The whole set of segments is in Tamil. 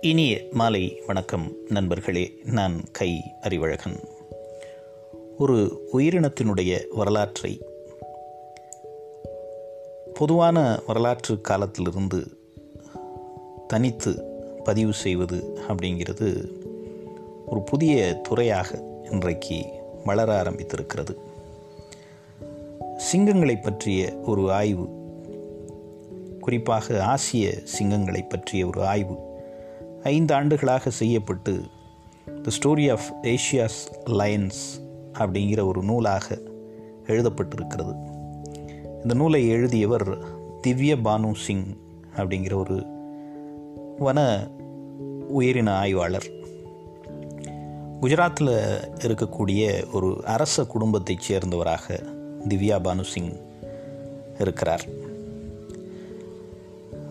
இனிய மாலை வணக்கம் நண்பர்களே நான் கை அறிவழகன். ஒரு உயிரினத்தினுடைய வரலாற்றை பொதுவான வரலாற்று காலத்திலிருந்து தனித்து பதிவு செய்வது அப்படிங்கிறது ஒரு புதிய துறையாக இன்றைக்கு வளர ஆரம்பித்திருக்கிறது. சிங்கங்களை பற்றிய ஒரு ஆய்வு குறிப்பாக ஆசிய சிங்கங்களை பற்றிய ஒரு ஆய்வு ஐந்து ஆண்டுகளாக செய்யப்பட்டு the story of Asia's lions அப்படிங்கிற ஒரு நூலாக எழுதப்பட்டிருக்கிறது. இந்த நூலை எழுதியவர் திவ்ய பானு சிங் அப்படிங்கிற ஒரு வன உயிரின ஆய்வாளர். குஜராத்தில் இருக்கக்கூடிய ஒரு அரச குடும்பத்தைச் சேர்ந்தவராக திவ்யா பானு சிங் இருக்கிறார்.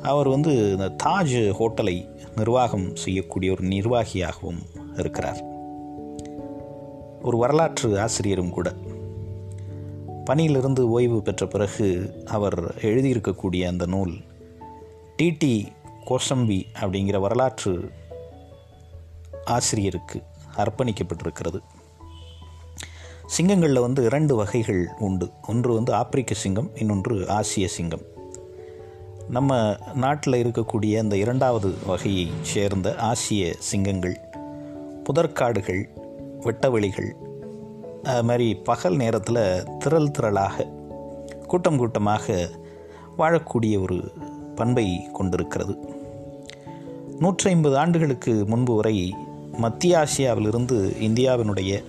அவர் வந்து இந்த தாஜ் ஹோட்டலை நிர்வாகம் செய்யக்கூடிய ஒரு நிர்வாகியாகவும் இருக்கிறார். ஒரு வரலாற்று ஆசிரியரும் கூட. பணியிலிருந்து ஓய்வு பெற்ற பிறகு அவர் எழுதியிருக்கக்கூடிய அந்த நூல் டிடி கோசம்பி அப்படிங்கிற வரலாற்று ஆசிரியருக்கு அர்ப்பணிக்கப்பட்டிருக்கிறது. சிங்கங்களில் வந்து இரண்டு வகைகள் உண்டு. ஒன்று வந்து ஆப்பிரிக்க சிங்கம் இன்னொன்று ஆசிய சிங்கம். நம்ம நாட்டில் இருக்கக்கூடிய அந்த இரண்டாவது வகையை சேர்ந்த ஆசிய சிங்கங்கள் புதற்காடுகள் வெட்டவெளிகள் அது மாதிரி பகல் நேரத்தில் திரள் திரளாக கூட்டம் கூட்டமாக வாழக்கூடிய ஒரு பண்பை கொண்டிருக்கிறது. நூற்றி ஐம்பது ஆண்டுகளுக்கு முன்பு வரை மத்திய ஆசியாவிலிருந்து இந்தியாவினுடைய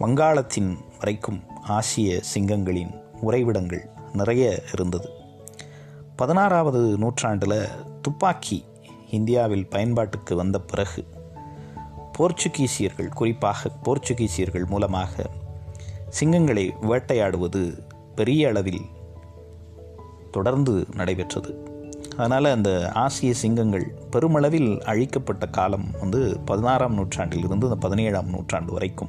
வங்காளத்தின் வரைக்கும் ஆசிய சிங்கங்களின் உறைவிடங்கள் நிறைய இருந்தது. பதினாறாவது நூற்றாண்டில் துப்பாக்கி இந்தியாவில் பயன்பாட்டுக்கு வந்த பிறகு போர்ச்சுகீசியர்கள் குறிப்பாக போர்ச்சுகீசியர்கள் மூலமாக சிங்கங்களை வேட்டையாடுவது பெரிய அளவில் தொடர்ந்து நடைபெற்றது. அதனால் அந்த ஆசிய சிங்கங்கள் பெருமளவில் அழிக்கப்பட்ட காலம் வந்து பதினாறாம் நூற்றாண்டில் இருந்து அந்த பதினேழாம் நூற்றாண்டு வரைக்கும்.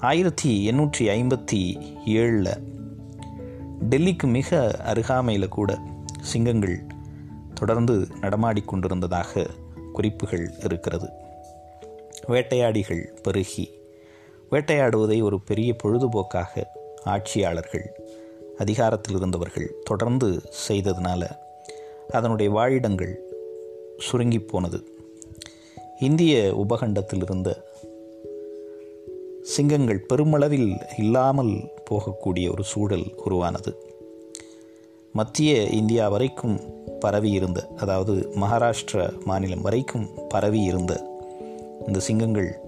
ஆயிரத்தி எண்ணூற்றி ஐம்பத்தி ஏழில் டெல்லிக்கு மிக அருகாமையில் கூட சிங்கங்கள் தொடர்ந்து நடமாடிக்கொண்டிருந்ததாக குறிப்புகள் இருக்கிறது. வேட்டையாடிகள் பெருகி வேட்டையாடுவதை ஒரு பெரிய பொழுதுபோக்காக ஆட்சியாளர்கள் அதிகாரத்தில் இருந்தவர்கள் தொடர்ந்து செய்ததுனால அதனுடைய வாழிடங்கள் சுருங்கி போனது. இந்திய உபகண்டத்தில் இருந்த சிங்கங்கள் பெருமளவில் இல்லாமல் போகக்கூடிய ஒரு சூழல் உருவானது. மத்திய இந்தியா வரைக்கும் பரவி இருந்த அதாவது மகாராஷ்டிர மாநிலம் வரைக்கும் பரவி இருந்த இந்த சிங்கங்கள்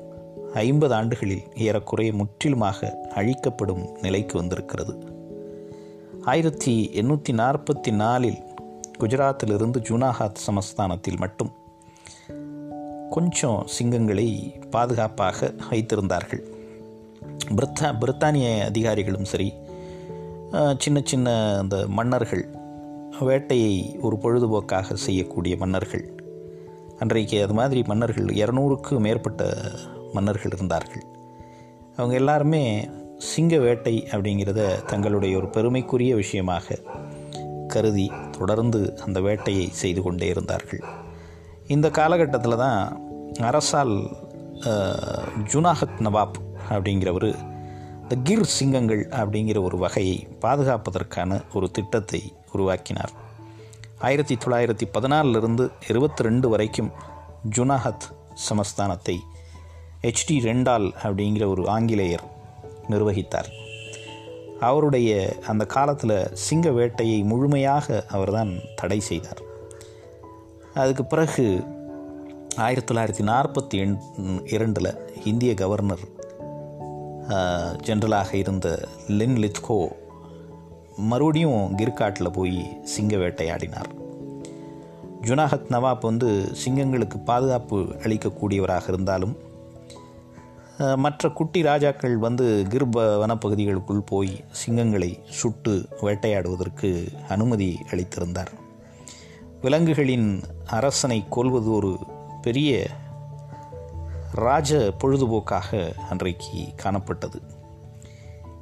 ஐம்பது ஆண்டுகளில் ஏறக்குறைய முற்றிலுமாக அழிக்கப்படும் நிலைக்கு வந்திருக்கிறது. ஆயிரத்தி எண்ணூற்றி நாற்பத்தி நாலில் குஜராத்திலிருந்து ஜூனாகாத் சமஸ்தானத்தில் மட்டும் கொஞ்சம் சிங்கங்களை பாதுகாப்பாக வைத்திருந்தார்கள். பிரித்தா பிரித்தானிய அதிகாரிகளும் சரி சின்ன சின்ன அந்த மன்னர்கள் வேட்டையை ஒரு பொழுதுபோக்காக செய்யக்கூடிய மன்னர்கள். அன்றைக்கு அது மாதிரி மன்னர்கள் இரநூறுக்கு மேற்பட்ட மன்னர்கள் இருந்தார்கள். அவங்க எல்லாருமே சிங்க வேட்டை அப்படிங்கிறத தங்களுடைய ஒரு பெருமைக்குரிய விஷயமாக கருதி தொடர்ந்து அந்த வேட்டையை செய்து கொண்டே இருந்தார்கள். இந்த காலகட்டத்தில் தான் அரசால் ஜுனாஹத் நவாப் அப்படிங்கிறவர் இந்த கிர் சிங்கங்கள் அப்படிங்கிற ஒரு வகையை பாதுகாப்பதற்கான ஒரு திட்டத்தை உருவாக்கினார். ஆயிரத்தி தொள்ளாயிரத்தி பதினாலிருந்து இருபத்தி ரெண்டு வரைக்கும் ஜுனாஹத் சமஸ்தானத்தை ஹெச்டி ரெண்டால் அப்படிங்கிற ஒரு ஆங்கிலேயர் நிர்வகித்தார். அவருடைய அந்த காலத்தில் சிங்க வேட்டையை முழுமையாக அவர்தான் தடை செய்தார். அதுக்கு பிறகு ஆயிரத்தி தொள்ளாயிரத்தி நாற்பத்தி எண் இரண்டில் இந்திய கவர்னர் ஜென்ரலாக இருந்த லின் லித்கோ மறுபடியும் கிர்காட்டில் போய் சிங்க வேட்டையாடினார். ஜுனாஹத் நவாப் வந்து சிங்கங்களுக்கு பாதுகாப்பு அளிக்கக்கூடியவராக இருந்தாலும் மற்ற குட்டி ராஜாக்கள் வந்து கிர்ப வனப்பகுதிகளுக்குள் போய் சிங்கங்களை சுட்டு வேட்டையாடுவதற்கு அனுமதி அளித்திருந்தார். விலங்குகளின் அரசனை கொல்வது ஒரு பெரிய ராஜ பொழுதுபோக்காக அன்றைக்கு காணப்பட்டது.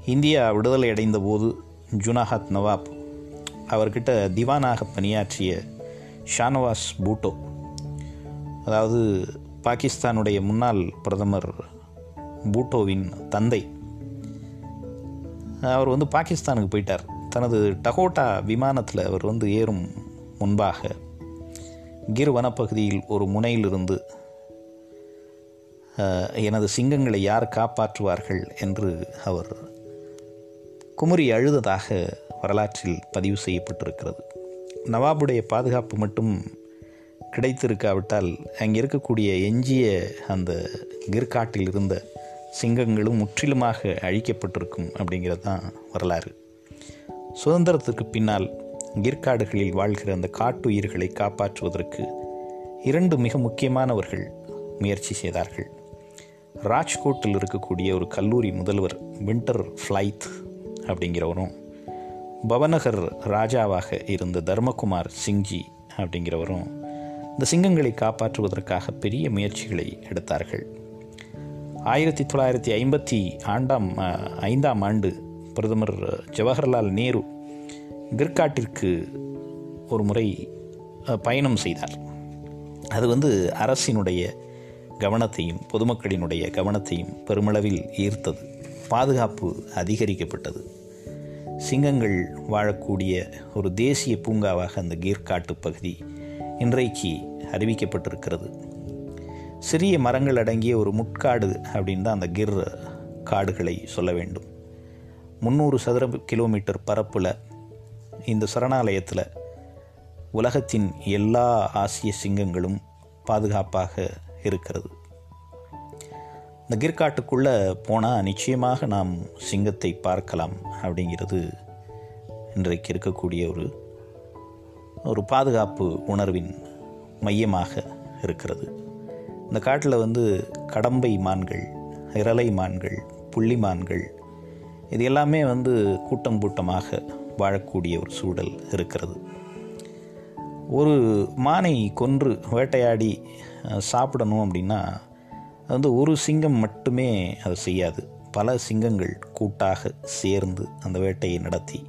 இந்தியா விடுதலை அடைந்த போது ஜுனாஹத் நவாப் அவர்கிட்ட திவானாக பணியாற்றிய ஷானவாஸ் பூட்டோ அதாவது பாகிஸ்தானுடைய முன்னாள் பிரதமர் பூட்டோவின் தந்தை அவர் வந்து பாகிஸ்தானுக்கு போயிட்டார். தனது டகோட்டா விமானத்தில் அவர் வந்து ஏறும் முன்பாக கிர் வனப்பகுதியில் ஒரு முனையிலிருந்து எனது சிங்கங்களை யார் காப்பாற்றுவார்கள் என்று அவர் குமரி அழுததாக வரலாற்றில் பதிவு செய்யப்பட்டிருக்கிறது. நவாபுடைய பாதுகாப்பு மட்டும் கிடைத்திருக்காவிட்டால் அங்கே இருக்கக்கூடிய எஞ்சிய அந்த கிர்காட்டில் இருந்த சிங்கங்களும் முற்றிலுமாக அழிக்கப்பட்டிருக்கும் அப்படிங்கிறது தான் வரலாறு. சுதந்திரத்துக்கு பின்னால் கிர்காடுகளில் வாழ்கிற அந்த காட்டுயிர்களை காப்பாற்றுவதற்கு இரண்டு மிக முக்கியமானவர்கள் முயற்சி செய்தார்கள். ராஜ்கோட்டில் இருக்கக்கூடிய ஒரு கல்லூரி முதல்வர் வின்டர் ஃப்ளைத் அப்படிங்கிறவரும் பவநகர் ராஜாவாக இருந்த தர்மகுமார் சிங்ஜி அப்படிங்கிறவரும் இந்த சிங்கங்களை காப்பாற்றுவதற்காக பெரிய முயற்சிகளை எடுத்தார்கள். ஆயிரத்தி தொள்ளாயிரத்தி ஐம்பத்தி ஆண்டாம் ஐந்தாம் ஆண்டு பிரதமர் ஜவஹர்லால் நேரு கிர்காட்டிற்கு ஒரு முறை பயணம் செய்தார். அது வந்து அரசினுடைய கவனத்தையும் பொதுமக்களினுடைய கவனத்தையும் பெருமளவில் ஈர்த்தது. பாதுகாப்பு அதிகரிக்கப்பட்டது. சிங்கங்கள் வாழக்கூடிய ஒரு தேசிய பூங்காவாக அந்த கீர்காட்டு பகுதி இன்றைக்கு அறிவிக்கப்பட்டிருக்கிறது. சிறிய மரங்கள் அடங்கிய ஒரு முட்காடு அப்படின்னு தான் அந்த கிர் காடுகளை சொல்ல வேண்டும். முந்நூறு சதுர கிலோமீட்டர் பரப்பில் இந்த சரணாலயத்தில் உலகத்தின் எல்லா ஆசிய சிங்கங்களும் பாதுகாப்பாக இருக்கிறது. இந்த கிர்காட்டுக்குள்ளே போனால் நிச்சயமாக நாம் சிங்கத்தை பார்க்கலாம் அப்படிங்கிறது இன்றைக்கு இருக்கக்கூடிய ஒரு ஒரு பாதுகாப்பு உணர்வின் மையமாக இருக்கிறது. இந்த காட்டில் வந்து கடம்பை மான்கள் இரலை மான்கள் புள்ளி மான்கள் இது எல்லாமே வந்து கூட்டம் கூட்டமாக வாழக்கூடிய ஒரு சூழல் இருக்கிறது. ஒரு மானை கொன்று வேட்டையாடி சாப்பிடணும் அப்படின்னா அது வந்து ஒரு சிங்கம் மட்டுமே அதை செய்யாது. பல சிங்கங்கள் கூட்டாக சேர்ந்து அந்த வேட்டையை நடத்தி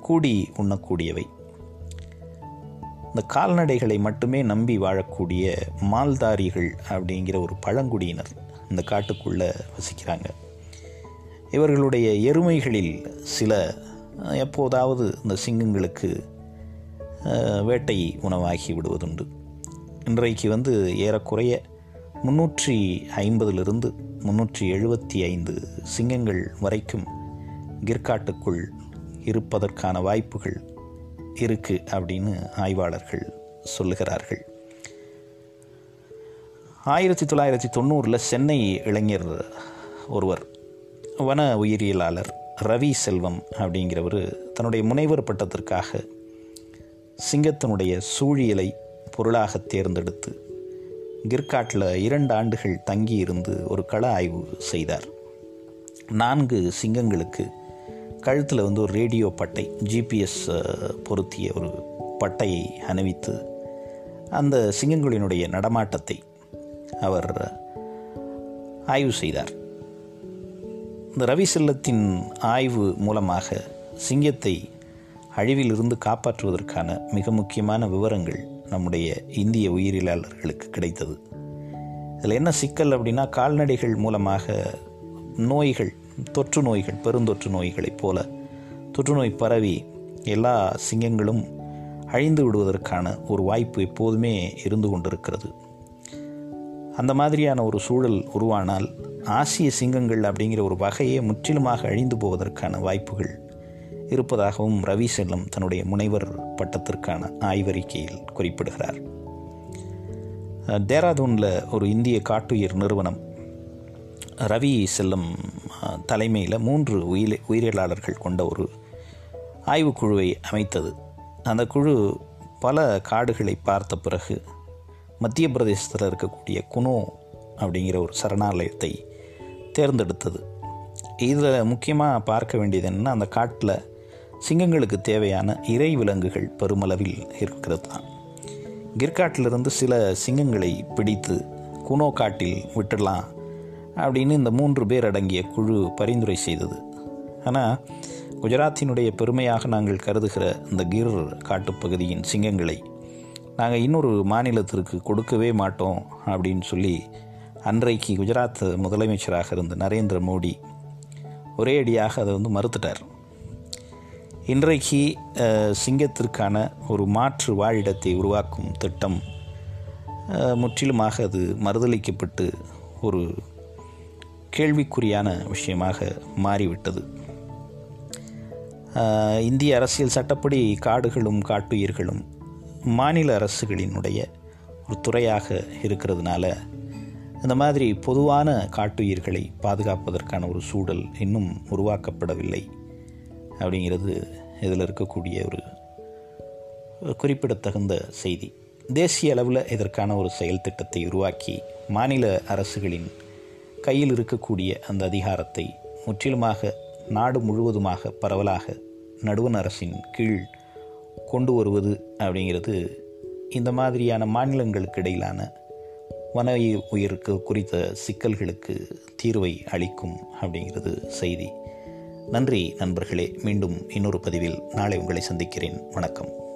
கூடி உண்ணக்கூடியவை. இந்த கால்நடைகளை மட்டுமே நம்பி வாழக்கூடிய மால்தாரிகள் அப்படிங்கிற ஒரு பழங்குடியினர் இந்த காட்டுக்குள்ளே வசிக்கிறாங்க. இவர்களுடைய எருமைகளில் சில எப்போதாவது இந்த சிங்கங்களுக்கு வேட்டை உணவாகி விடுவதுண்டு. இன்றைக்கு வந்து ஏறக்குறைய முன்னூற்றி ஐம்பதிலிருந்து முன்னூற்றி எழுபத்தி ஐந்து சிங்கங்கள் வரைக்கும் கிர்காட்டுக்குள் இருப்பதற்கான வாய்ப்புகள் இருக்கு அப்படின்னு ஆய்வாளர்கள் சொல்லுகிறார்கள். ஆயிரத்தி தொள்ளாயிரத்தி தொண்ணூறில் சென்னை இளைஞர் ஒருவர் வன உயிரியலாளர் ரவி செல்வம் அப்படிங்கிறவர் தன்னுடைய முனைவர் பட்டத்திற்காக சிங்கத்தினுடைய சூழியலை பொருளாக தேர்ந்தெடுத்து கிர்காட்டில் இரண்டு ஆண்டுகள் தங்கியிருந்து ஒரு கள ஆய்வு செய்தார். நான்கு சிங்கங்களுக்கு கழுத்தில் வந்து ஒரு ரேடியோ பட்டை ஜிபிஎஸ் பொருத்திய ஒரு பட்டையை அணிவித்து அந்த சிங்கங்களினுடைய நடமாட்டத்தை அவர் ஆய்வு செய்தார். இந்த ரவி செல்லத்தின் ஆய்வு மூலமாக சிங்கத்தை அழிவிலிருந்து காப்பாற்றுவதற்கான மிக முக்கியமான விவரங்கள் நம்முடைய இந்திய உயிரியலாளர்களுக்கு கிடைத்தது. இதில் என்ன சிக்கல் அப்படின்னா கால்நடைகள் மூலமாக நோய்கள் தொற்று நோய்கள் பெருந்தொற்று நோய்களைப் போல தொற்றுநோய் பரவி எல்லா சிங்கங்களும் அழிந்து விடுவதற்கான ஒரு வாய்ப்பு எப்போதுமே இருந்து கொண்டிருக்கிறது. அந்த மாதிரியான ஒரு சூழல் உருவானால் ஆசிய சிங்கங்கள் அப்படிங்கிற ஒரு வகையே முற்றிலுமாக அழிந்து போவதற்கான வாய்ப்புகள் இருப்பதாகவும் ரவி செல்லம் தன்னுடைய முனைவர் பட்டத்திற்கான ஆய்வறிக்கையில் குறிப்பிடுகிறார். தேராதூனில் ஒரு இந்திய காட்டுயிர் நிறுவனம் ரவி செல்லம் தலைமையில் மூன்று உயிர் உயிரியலாளர்கள் கொண்ட ஒரு ஆய்வுக்குழுவை அமைத்தது. அந்த குழு பல காடுகளை பார்த்த பிறகு மத்திய பிரதேசத்தில் இருக்கக்கூடிய குனோ அப்படிங்கிற ஒரு சரணாலயத்தை தேர்ந்தெடுத்தது. இதில் முக்கியமாக பார்க்க வேண்டியது என்னென்னா அந்த காட்டில் சிங்கங்களுக்கு தேவையான இறை விலங்குகள் பெருமளவில் இருக்கிறது தான் கிர்காட்டிலிருந்து சில சிங்கங்களை பிடித்து குனோ காட்டில் விட்டுடலாம் அப்படின்னு இந்த மூன்று பேர் அடங்கிய குழு பரிந்துரை செய்தது. ஆனால் குஜராத்தினுடைய பெருமையாக நாங்கள் கருதுகிற இந்த கிர் காட்டுப்பகுதியின் சிங்கங்களை நாங்கள் இன்னொரு மாநிலத்திற்கு கொடுக்கவே மாட்டோம் அப்படின்னு சொல்லி அன்றைக்கு குஜராத் முதலமைச்சராக இருந்த நரேந்திர மோடி ஒரே அடியாக அதை வந்து மறுத்துட்டார். இன்றைக்கு சிங்கத்திற்கான ஒரு மாற்று வாழிடத்தை உருவாக்கும் திட்டம் முற்றிலுமாக அது மறுதளிக்கப்பட்டு ஒரு கேள்விக்குறியான விஷயமாக மாறிவிட்டது. இந்திய அரசியல் சட்டப்படி காடுகளும் காட்டுயிர்களும் மாநில அரசுகளினுடைய ஒரு துறையாக இருக்கிறதுனால இந்த மாதிரி பொதுவான காட்டுயிர்களை பாதுகாப்பதற்கான ஒரு சூழல் இன்னும் உருவாக்கப்படவில்லை. அப்படிங்கிறது இதில் இருக்கக்கூடிய ஒரு குறிப்பிடத்தகுந்த செய்தி. தேசிய அளவில் இதற்கான ஒரு செயல் திட்டத்தை உருவாக்கி மாநில அரசுகளின் கையில் இருக்கக்கூடிய அந்த அதிகாரத்தை முற்றிலுமாக நாடு முழுவதுமாக பரவலாக நடுவண் அரசின் கீழ் கொண்டு வருவது அப்படிங்கிறது இந்த மாதிரியான மாநிலங்களுக்கு இடையிலான வன உயிருக்கு குறித்த சிக்கல்களுக்கு தீர்வை அளிக்கும் அப்படிங்கிறது செய்தி. நன்றி நண்பர்களே. மீண்டும் இன்னொரு பதிவில் நாளை உங்களை சந்திக்கிறேன். வணக்கம்.